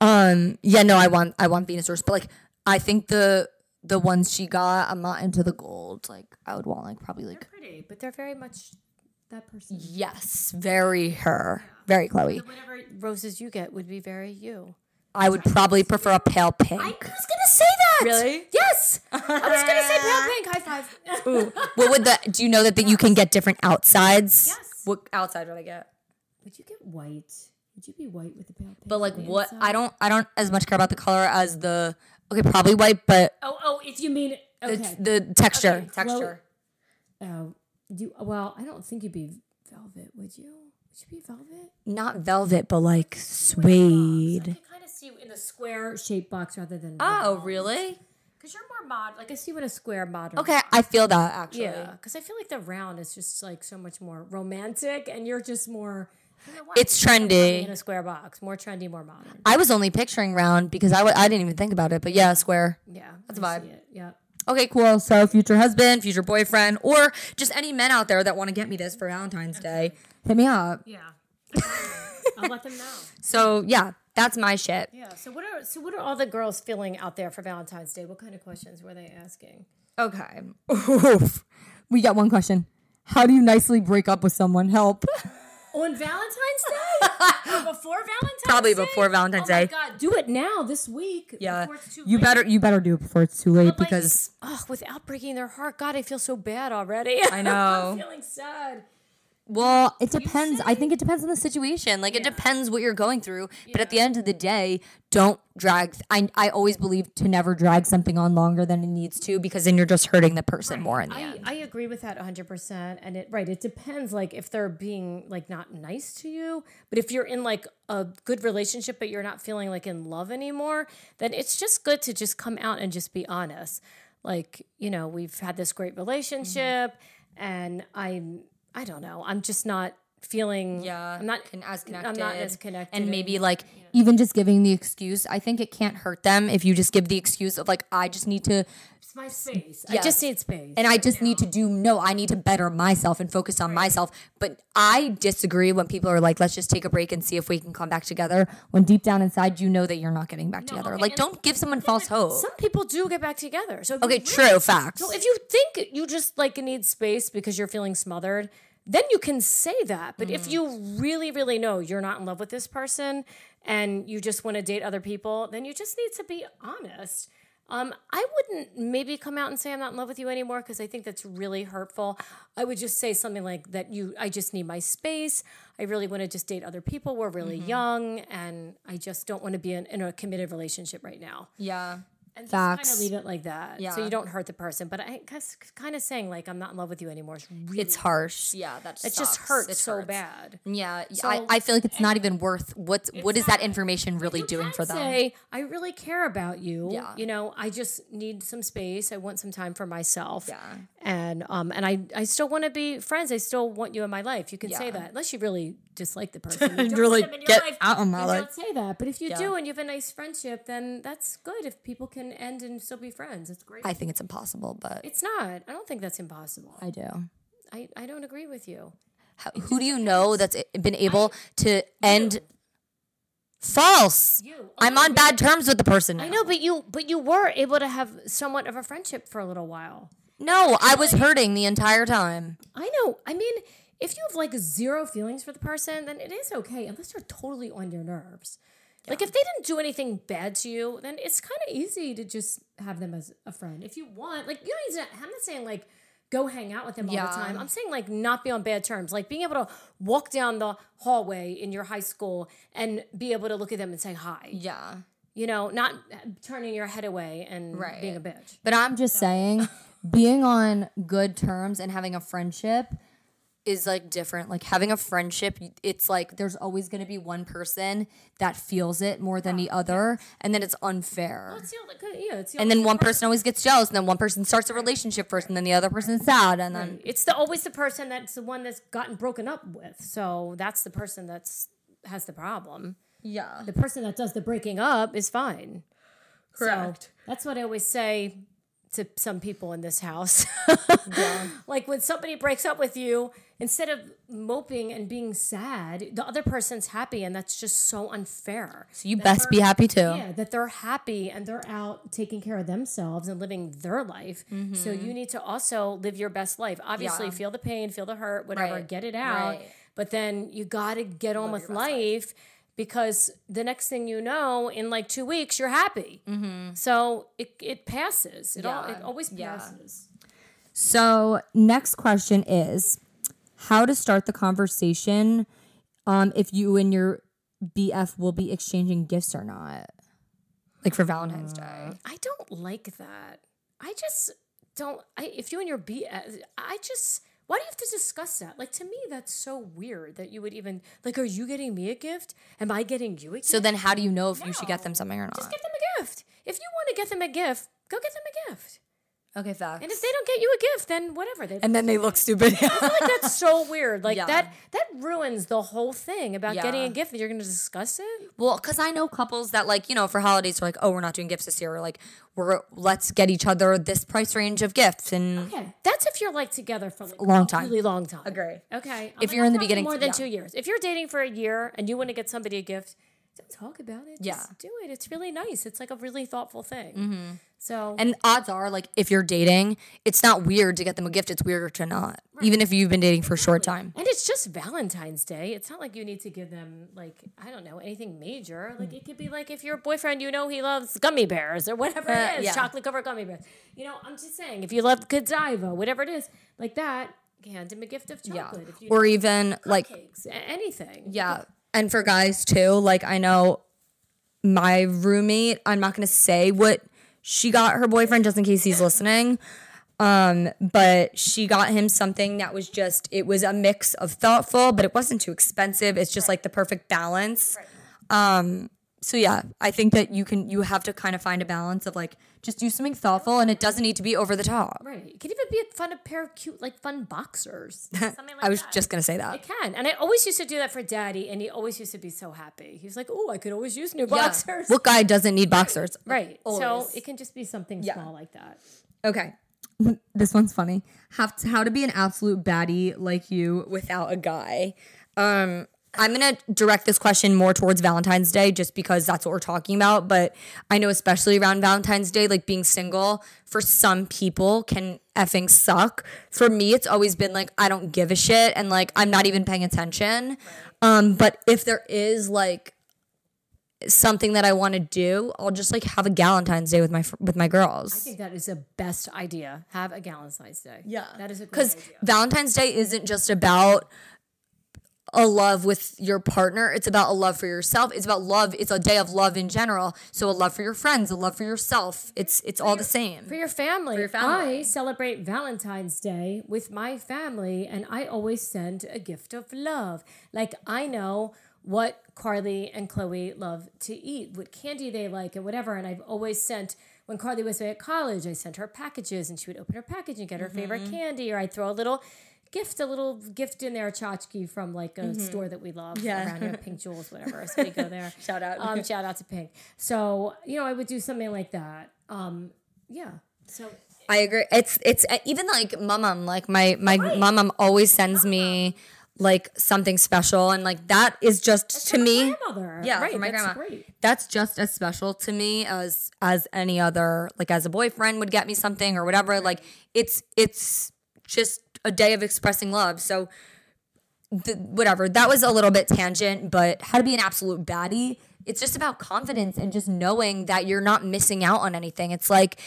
Um. Yeah. No. I want. I want Venus roses, but like, I think the the ones she got, I'm not into the gold. Like, I would want like probably like pretty, but they're very much that person. yes, very her, very Chloe. Whatever roses you get would be very you. I would probably prefer a pale pink. I was gonna say that. Really? Yes. I was gonna say pale pink. High five. what would the? Do you know that, that you can get different outsides? Yes. What outside would I get? Would you get white? Would you be white with the pale pink? But like, what? inside? I don't. I don't as much care about the color as the. Okay, probably white, but Oh, oh, if you mean okay. it's the texture. Okay, Texture. Oh, you well, I don't think you'd be velvet, would you? Would you be velvet? Not velvet, but like suede. I can kind of see you in a square shaped box rather than Oh, really? Because you're more mod. Like I see what a square modern. Okay, I feel that actually. Yeah, because I feel like the round is just like so much more romantic, and you're just more. You know? It's trendy. in a square box, more trendy, more modern. I was only picturing round because I w- I didn't even think about it, but yeah, square. Yeah, That's a I vibe. See it. Yeah. Okay, cool. So, future husband, future boyfriend, or just any men out there that want to get me this for Valentine's Day, hit me up. Yeah. I'll let them know. So, yeah, that's my shit. Yeah. So what are so what are all the girls feeling out there for Valentine's Day? What kind of questions were they asking? Okay. Oof. We got one question. How do you nicely break up with someone? Help. On Valentine's Day? or before Valentine's Day? Probably Day? before Valentine's Day. oh my God, do it now this week. Yeah. Before it's too You late. better you better do it before it's too late Like, because oh, without breaking their heart, God, I feel so bad already. I know. I'm feeling sad. Well, it depends. I think it depends on the situation. Like it depends what you're going through. But at the end of the day, don't drag. I I always believe to never drag something on longer than it needs to because then you're just hurting the person more in the I, end. I agree with that 100% and it right it depends like if they're being like not nice to you but if you're in like a good relationship but you're not feeling like in love anymore then it's just good to just come out and just be honest like you know we've had this great mm-hmm. relationship and i'm i don't know i'm just not feeling Yeah, i'm not con- as i'm not connected. as connected and maybe like even just giving the excuse. I think it can't hurt them if you just give the excuse of like I just need to it's my space i just need space and I just need to do no, I need to better myself and focus on myself. But I disagree when people are like, let's just take a break and see if we can come back together. When deep down inside you know that you're not getting back together. okay, like and- don't give someone false hope. some people do get back together so Okay, really true, facts. So if you think you just like need space because you're feeling smothered, then you can say that. But Mm. if you really, really know you're not in love with this person and you just want to date other people, then you just need to be honest. Um, I wouldn't maybe come out and say I'm not in love with you anymore because I think that's really hurtful. I would just say something like that you I just need my space. I really want to just date other people. We're really Mm-hmm. young and I just don't want to be in, in a committed relationship right now yeah. And Facts. kind of leave it like that, Yeah. so you don't hurt the person. But I guess kind of saying like I'm not in love with you anymore is really It's harsh. Yeah, that's it just hurts so bad. Yeah, So- I, I feel like it's not even worth what's what is that information really doing for them? Say I really care about you. Yeah. You know, I just need some space. I want some time for myself. Yeah. And um and I I still want to be friends. I still want you in my life. You can say that unless you really dislike the person. You don't Really get life, out of my life. Don't say that. But if you Yeah. do and you have a nice friendship, then that's good. If people can end and still be friends, it's great. I think it's impossible, but it's not. I don't think that's impossible. I do. I, I don't agree with you. How, who do you know that's been able to end? False. You. I'm oh, on bad terms with the person. Now. I know, but you but you were able to have somewhat of a friendship for a little while. No, I was hurting the entire time. I know. I mean, if you have like zero feelings for the person, then it is okay, unless they're totally on your nerves. Like if they didn't do anything bad to you, then it's kind of easy to just have them as a friend. If you want, like you don't need to. I'm not saying like go hang out with them all the time. I'm saying like not be on bad terms. Like being able to walk down the hallway in your high school and be able to look at them and say hi. Yeah. You know, not uh, turning your head away and Right. being a bitch. But I'm just saying, being on good terms and having a friendship is like different. Like having a friendship, it's like there's always going to be one person that feels it more than the ah, other, and then it's unfair. It's the yeah, it's the And then one person always gets jealous, and then one person starts a relationship first, and then the other person's sad, and then It's the always the person that's the one that's gotten broken up with. So that's the person that's has the problem. Yeah. The person that does the breaking up is fine. Correct. So that's what I always say to some people in this house. Like when somebody breaks up with you, instead of moping and being sad, the other person's happy, and that's just so unfair. So you best be happy too. Yeah, that they're happy and they're out taking care of themselves and living their life. So you need to also live your best life. Obviously, Mm-hmm. Yeah. feel the pain, feel the hurt, whatever, Right. get it out. Right. But then you got to get on with life. life because the next thing you know, in like two weeks, you're happy. So it, it passes. It, all, Mm-hmm. It always Yeah. passes. So, next question is how to start the conversation um, if you and your BF will be exchanging gifts or not. Like for Valentine's Day. I don't like that. I just don't. I, if you and your bf i just. Why do you have to discuss that? Like to me, that's so weird that you would even like. Are you getting me a gift? Am I getting you a gift? So then how do you know if you should get them something or not? just get them a gift. If you want to get them a gift, go get them a gift. Okay, facts. And if they don't get you a gift, then whatever. They and then they look stupid. I feel like that's so weird. Like Yeah. that that ruins the whole thing about getting a gift that you're going to discuss it. well, because I know couples that like you know for holidays are like, oh, we're not doing gifts this year. Or like we're let's get each other this price range of gifts and Okay, that's if you're like together for like A long a time. really long time. Agree. Okay, If oh I'm you're in the beginning- more than yeah. two years. If you're dating for a year and you want to get somebody a gift, don't talk about it. Yeah. Just do it. It's really nice. It's like a really thoughtful thing. Mm-hmm. So and odds are like if you're dating, it's not weird to get them a gift. It's weirder to not, even if you've been dating for a short time. And it's just Valentine's Day. It's not like you need to give them like I don't know anything major. Like it could be like if your boyfriend, you know, he loves gummy bears or whatever Uh, it is, yeah. chocolate covered gummy bears. You know, I'm just saying if you love Godiva, whatever it is, like that, hand him a gift of Yeah. chocolate. If you Or even like cakes, anything. Yeah. And for guys too, like I know my roommate, I'm not going to say what she got her boyfriend just in case he's listening. Um, but she got him something that was just it was a mix of thoughtful, but it wasn't too expensive. It's just like the perfect balance. Um, so yeah, I think that you can you have to kind of find a balance of like just do something thoughtful and it doesn't need to be over the top. Right. It could even be a fun a pair of cute, like fun boxers. Something like I was that. just gonna say that. It can. And I always used to do that for daddy, and he always used to be so happy. He was like, Oh, I could always use new Yeah. boxers. What guy doesn't need boxers? Right. So it can just be something Yeah. small like that. Okay. This one's funny. Have to, how to be an absolute baddie like you without a guy. Um, I'm gonna direct this question more towards Valentine's Day just because that's what we're talking about. But I know, especially around Valentine's Day, like being single for some people can effing suck. For me, it's always been like I don't give a shit and like I'm not even paying attention. Um, but if there is like something that I want to do, I'll just like have a Valentine's Day with my with my girls. I think that is the best idea. Have a Valentine's Day. Yeah. That is Because. Valentine's Day isn't just about a love with your partner. It's about a love for yourself. It's about love. It's a day of love in general. So a love for your friends, a love for yourself. It's it's all the same. For your family. For your family. I celebrate Valentine's Day with my family and I always send a gift of love. Like I know what Carly and Chloe love to eat, what candy they like and whatever. And I've always sent when Carly was away at college, I sent her packages and she would open her package and get her favorite Mm-hmm. candy, or I'd throw a little gift, a little gift in there, tchotchke from like a store that we love Mm-hmm. Yeah. around here, Pink Jewels, whatever. So we go there. Shout out. Um, shout out to Pink. So, you know, I would do something like that. Um, yeah. So I agree. It's it's uh, even like mom. Like my my mom always sends me like something special, and like that is just to me. grandmother. Yeah, right, for my that's grandma. Great. That's just as special to me as as any other like as a boyfriend would get me something or whatever. Like it's it's just a day of expressing love. So th- whatever. That was a little bit tangent, but how to be an absolute baddie. It's just about confidence and just knowing that you're not missing out on anything. It's like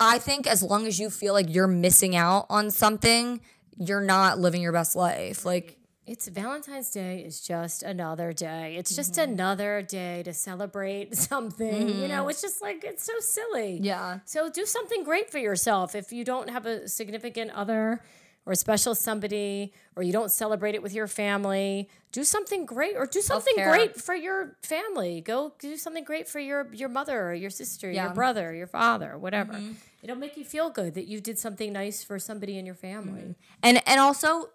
I think as long as you feel like you're missing out on something, you're not living your best life. Like It's Valentine's Day is just another day. It's just Mm-hmm. another day to celebrate something. You know, mm-hmm. it's just like it's so silly. Yeah. So do something great for yourself. If you don't have a significant other or a special somebody or you don't celebrate it with your family, do something great or do something Self-care. great for your family. Go do something great for your your mother or your sister, Yeah. your brother, your father, whatever. Mm-hmm. It'll make you feel good that you did something nice for somebody in your family. Mm-hmm. and and also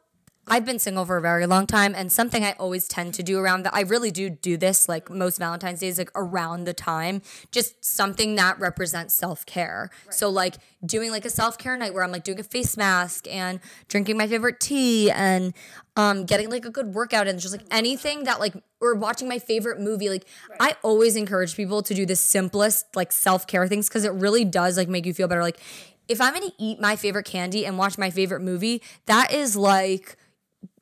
I've been single for a very long time, and something I always tend to do around that I really do do this like most Valentine's days, like around the time, just something that represents self care. So like doing like a self care night where I'm like doing a face mask and drinking my favorite tea and um getting like a good workout and just like anything that like or watching my favorite movie. Like I always encourage people to do the simplest like self care things because it really does like make you feel better. Like if I'm gonna eat my favorite candy and watch my favorite movie, that is like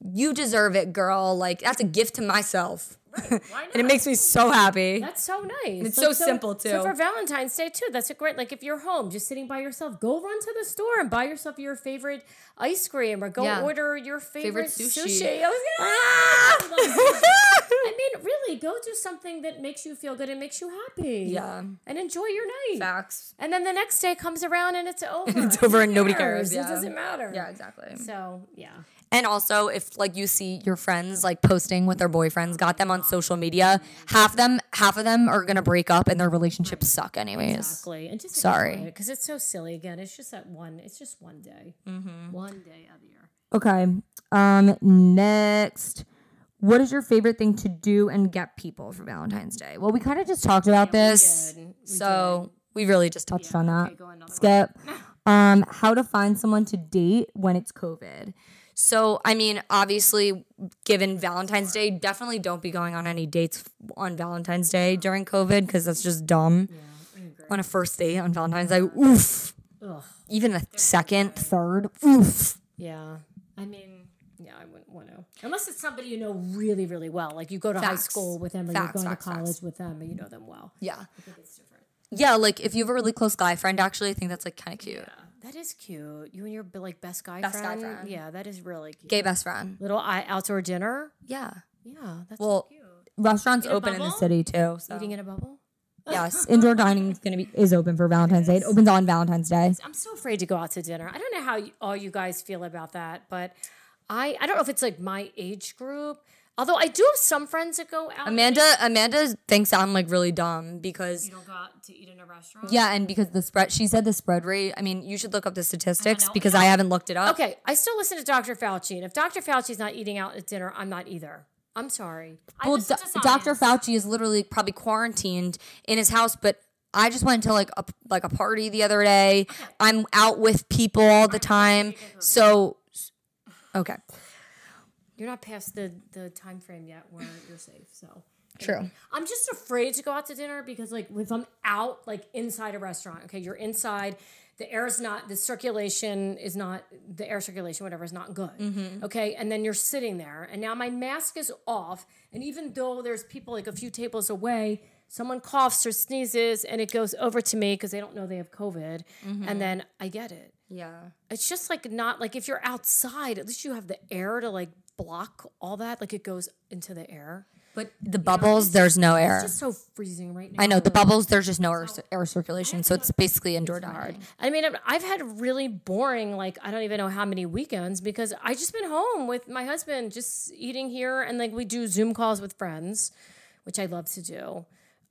you deserve it, girl. Like that's a gift to myself. and it makes me so happy. That's so nice. It's so simple, too. So for Valentine's Day too, that's a great. Like if you're home, just sitting by yourself, go run to the store and buy yourself your favorite ice cream, or go Yeah. order your favorite, Favorite sushi. sushi. I was gonna. Ah! I. I mean, really, go do something that makes you feel good and makes you happy. Yeah. and enjoy your night. Facts. And then the next day comes around and it's over. It's over and nobody cares, It doesn't matter. Yeah, exactly. So yeah. And also, if like you see your friends like posting with their boyfriends, got them on social media, half them, half of them are gonna break up and their relationships suck anyways. Exactly. And just Sorry. because it's so silly. Again, it's just that one. It's just one day. Mm-hmm. One day of the year. Okay. Um next. What is your favorite thing to do and get people for Valentine's Day? Well, we kind of just talked about this. did. We so We really just touched touched on that. go another Skip. Um, how to find someone to date when it's COVID. So, I mean, obviously, given Valentine's Day, definitely don't be going on any dates on Valentine's Day during COVID because that's just dumb. Yeah, on a first date on Valentine's Day, oof. Ugh. Even a second, third, oof. Yeah. I mean, yeah, I wouldn't want to. Unless it's somebody you know really, really well. Like you go to high school with them or Facts, you're going facts, to college facts. with them and you know them well. Yeah. I think it's different. Yeah, like if you have a really close guy friend, actually, I think that's like kind of cute. That is cute. You and your like best guy Best guy friend. friend. Yeah, that is really cute. Gay best friend. Little I- outdoor dinner. Yeah. Yeah, that's Well, so cute. Restaurants In open in the city too. So. Eating in a bubble. yes, indoor dining is gonna be is open for Valentine's Day. It opens on Valentine's Day. I'm so afraid to go out to dinner. I don't know how you, all you guys feel about that, but I I don't know if it's like my age group. Although I do have some friends that go out. Amanda, Amanda thinks I'm like really dumb because you don't go out to eat in a restaurant. yeah, and because the spread, she said the spread rate. I mean, you should look up the statistics know. because I haven't looked it up. Okay, I still listen to Dr. Fauci, and if Dr. Fauci's not eating out at dinner, I'm not either. I'm sorry. Well, listen Do- Dr. Fauci is literally probably quarantined in his house, but I just went to like a like a party the other day. I'm out with people all the time, so okay, You're not past the the time frame yet where you're safe. So true. I'm just afraid to go out to dinner because like if I'm out like inside a restaurant, okay, you're inside, the air is not the circulation is not the air circulation whatever is not good. Mm-hmm. Okay, and then you're sitting there and now my mask is off and even though there's people like a few tables away, someone coughs or sneezes and it goes over to me because they don't know they have COVID Mm-hmm. and then I get it. Yeah. It's just like not like if you're outside, at least you have the air to like block all that. Like it goes into the air. But the bubbles, there's no air. It's just so freezing right now. I know the bubbles. There's just no air, air circulation, so it's basically indoor dining. I mean, I've- I've had really boring, like I don't even know how many weekends because I just been home with my husband, just eating here, and like we do Zoom calls with friends, which I love to do.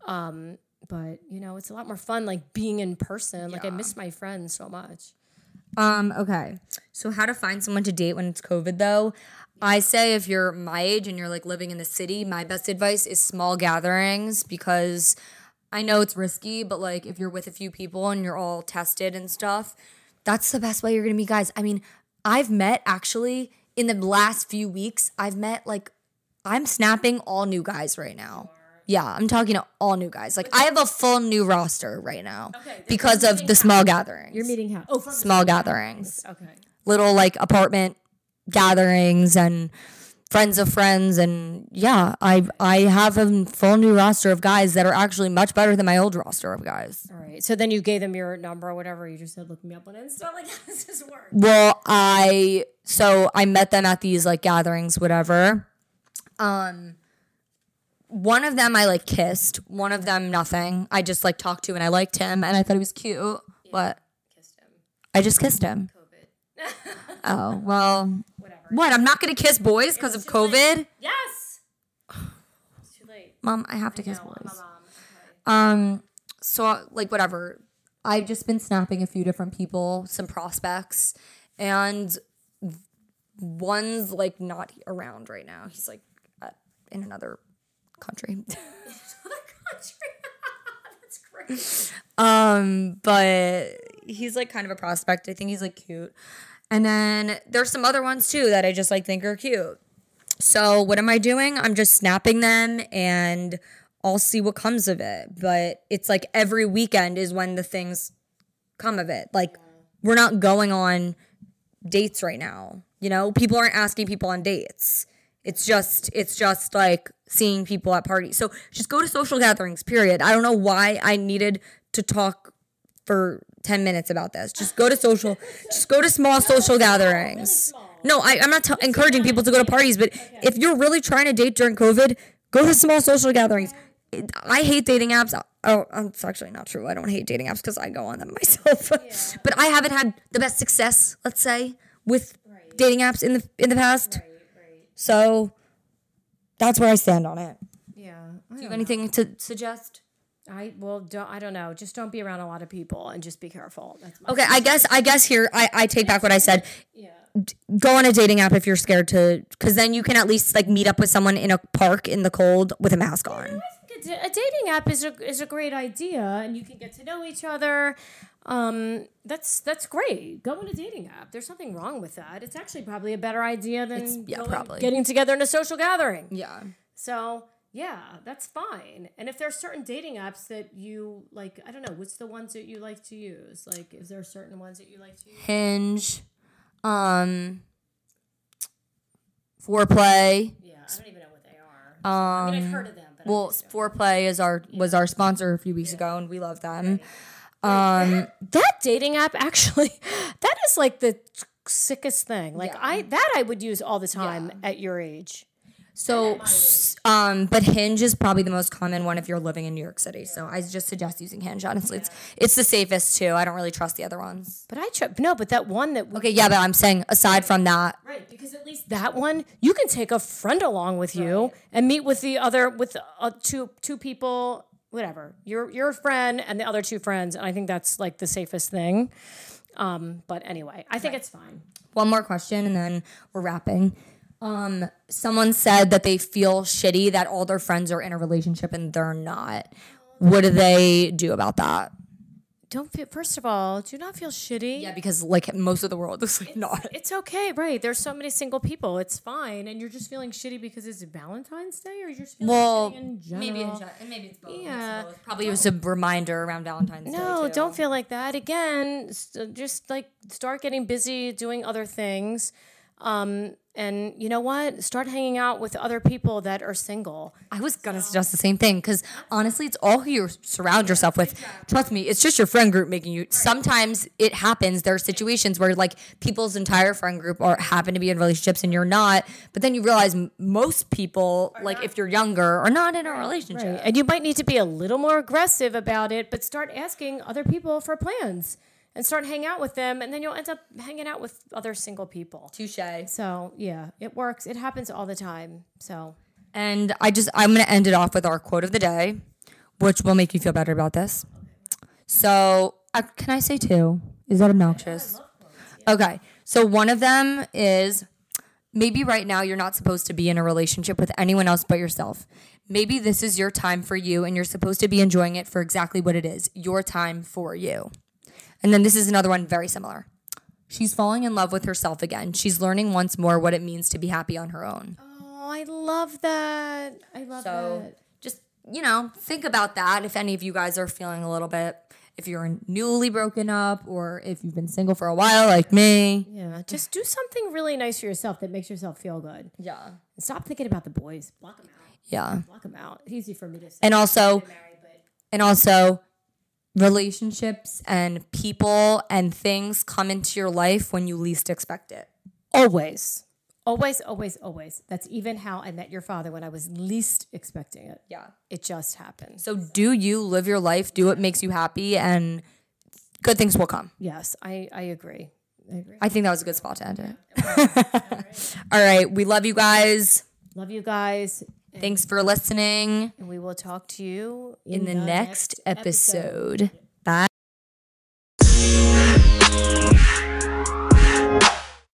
Um, but you know, it's a lot more fun like being in person. Like I miss my friends so much. Um, okay. So how to find someone to date when it's COVID though? I say if you're my age and you're like living in the city, my best advice is small gatherings because I know it's risky, but like if you're with a few people and you're all tested and stuff, that's the best way you're gonna meet guys. I mean, I've met actually in the last few weeks, I've met like I'm snapping all new guys right now. Yeah, I'm talking to all new guys. Like I have a full new roster right now because of the small gatherings You're meeting how? Oh, from the small gatherings, Okay. little like apartment gatherings and friends of friends and yeah, I I have a full new roster of guys that are actually much better than my old roster of guys. All right. So then you gave them your number or whatever. You just said, look me up on Insta. Like, how does this work? Well, I so I met them at these like gatherings whatever. Um one of them I like kissed, one of them nothing. I just like talked to and I liked him and I thought he was cute. But Kissed him. I just kissed him. COVID. Oh, well. What? I'm not going to kiss boys because of COVID? Yes. It's too late. Mom, I have to kiss No, boys. my mom. Okay. Um, so like whatever. I've just been snapping a few different people, some prospects, and one's like not around right now. He's like uh, in another country. That's great. Um, but he's like kind of a prospect. I think he's like cute. And then there's some other ones too that I just like think are cute. So what am I doing? I'm just snapping them and I'll see what comes of it. But it's like every weekend is when the things come of it. Like we're not going on dates right now. You know, people aren't asking people on dates. It's just it's just like seeing people at parties. So just go to social gatherings, period. I don't know why I needed to talk for 10 minutes about this. Just go to social just go to small social gatherings. No, I, I'm not t- encouraging people to go to parties, but if you're really trying to date during COVID, go to small social gatherings. I hate dating apps. Oh, oh it's actually not true. I don't hate dating apps because I go on them myself. but I haven't had the best success, let's say, with dating apps in the in the past. So that's where I stand on it. Yeah. Do you have anything to suggest? I well, don't, I don't know. Just don't be around a lot of people and just be careful. That's my Okay, I guess I guess here I, I take back what I said. yeah. Go on a dating app if you're scared to, because then you can at least like meet up with someone in a park in the cold with a mask on. I think a, a dating app is a is a great idea, and you can get to know each other. Um, that's that's great. Go on a dating app. There's nothing wrong with that. It's actually probably a better idea than yeah, going- probably. getting together in a social gathering. Yeah. So yeah, that's fine. And if there are certain dating apps that you like, I don't know, what's the ones that you like to use? Like, is there certain ones that you like to use? Hinge, um, Fourplay. Yeah, I don't even know what they are. Um, I mean, I've heard of them, but well, Fourplay is our was our sponsor a few weeks ago, and we love them. um, that dating app actually, that is like the sickest thing. Like Yeah. I that I would use all the time at your age. So, um, but Hinge is probably the most common one if you're living in New York City. So I just suggest using Hinge. Honestly, it's it's the safest too. I don't really trust the other ones. But I tr- no, but that one that Okay, yeah, but I'm saying aside from that, Right, because at least that one you can take a friend along with you and meet with the other with uh, two two people, whatever. Your your friend and the other two friends, and I think that's like the safest thing. Um, but anyway, I think it's fine. one more question and then we're wrapping. Um, someone said that they feel shitty that all their friends are in a relationship and they're not. What do they do about that? Don't feel. First of all, do not feel shitty. Yeah, because like most of the world is like not. It's okay, right? There's so many single people. It's fine, and you're just feeling shitty because it's Valentine's Day, or you're just feeling Well, shitty in general. maybe it's, maybe it's both. Yeah. Probably it was a reminder around Valentine's Day. No, don't feel like that. Again, st- just like start getting busy doing other things. Um, and you know what? Start hanging out with other people that are single. I was gonna suggest the same thing because honestly, it's all who you surround yourself with. Trust me, it's just your friend group making you. Sometimes it happens. There are situations where like people's entire friend group are happen to be in relationships and you're not. But then you realize m- most people, like if you're younger, are not in a relationship. And you might need to be a little more aggressive about it, but start asking other people for plans and start hanging out with them, and then you'll end up hanging out with other single people. Touche. So yeah, it works. It happens all the time. So And I just I'm gonna end it off with our quote of the day, which will make you feel better about this. So uh, can I say two? Is that obnoxious? Okay. So one of them is maybe right now you're not supposed to be in a relationship with anyone else but yourself. Maybe this is your time for you and you're supposed to be enjoying it for exactly what it is your time for you. And then this is another one very similar. She's falling in love with herself again. She's learning once more what it means to be happy on her own. oh, I love that. I love So that. just, you know, think about that if any of you guys are feeling a little bit, if you're newly broken up or if you've been single for a while like me. Yeah, just do something really nice for yourself that makes yourself feel good. Yeah. And stop thinking about the boys. Block them out. Yeah. Block them out. It's easy for me to say. And also, but and also relationships and people and things come into your life when you least expect it. always, always, always, always. That's even how I met your father when I was least expecting it. Yeah. It just happened. So do you live your life, do what makes you happy and good things will come. Yes, I I agree. I agree. I think that was a good spot to end it. All right, we love you guys. Love you guys, Thanks for listening. and we will talk to you in the next episode. Bye.